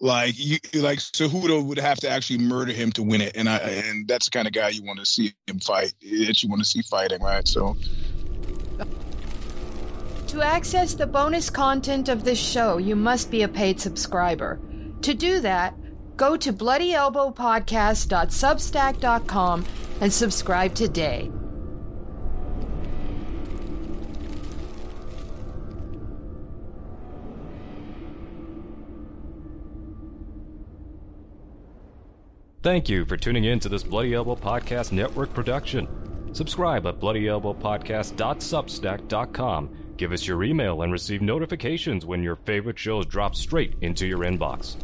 like you like Cejudo would have to actually murder him to win it, and I and that's the kind of guy you want to see him fight. That you want to see fighting, right? So to access the bonus content of this show, you must be a paid subscriber. To do that, go to bloodyelbowpodcast.substack.com and subscribe today. Thank you for tuning in to this Bloody Elbow Podcast Network production. Subscribe at bloodyelbowpodcast.substack.com Give us your email and receive notifications when your favorite shows drop straight into your inbox.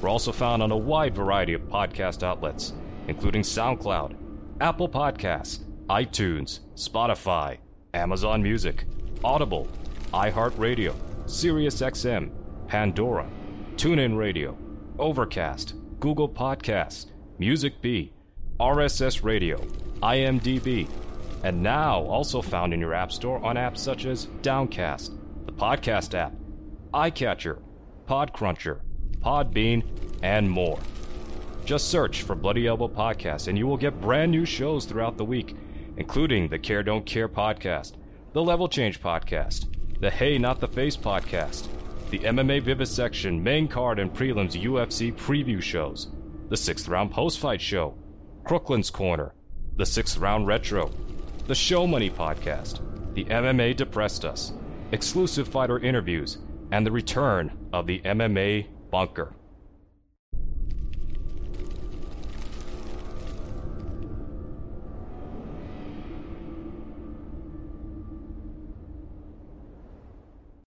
We're also found on a wide variety of podcast outlets, including SoundCloud, Apple Podcasts, iTunes, Spotify, Amazon Music, Audible, iHeartRadio, SiriusXM, Pandora, TuneIn Radio, Overcast, Google Podcasts, MusicBee, RSS Radio, IMDb, and now also found in your App Store on apps such as Downcast, the podcast app, iCatcher, Podcruncher, Podbean, and more. Just search for Bloody Elbow Podcast and you will get brand new shows throughout the week, including the Care Don't Care podcast, the Level Change podcast, the Hey Not the Face podcast, the MMA Vivisection main card and prelims UFC preview shows, the sixth round post fight show, Crooklyn's Corner, the sixth round retro, the Show Money Podcast, the MMA Depressed Us, exclusive fighter interviews, and the return of the MMA Bunker.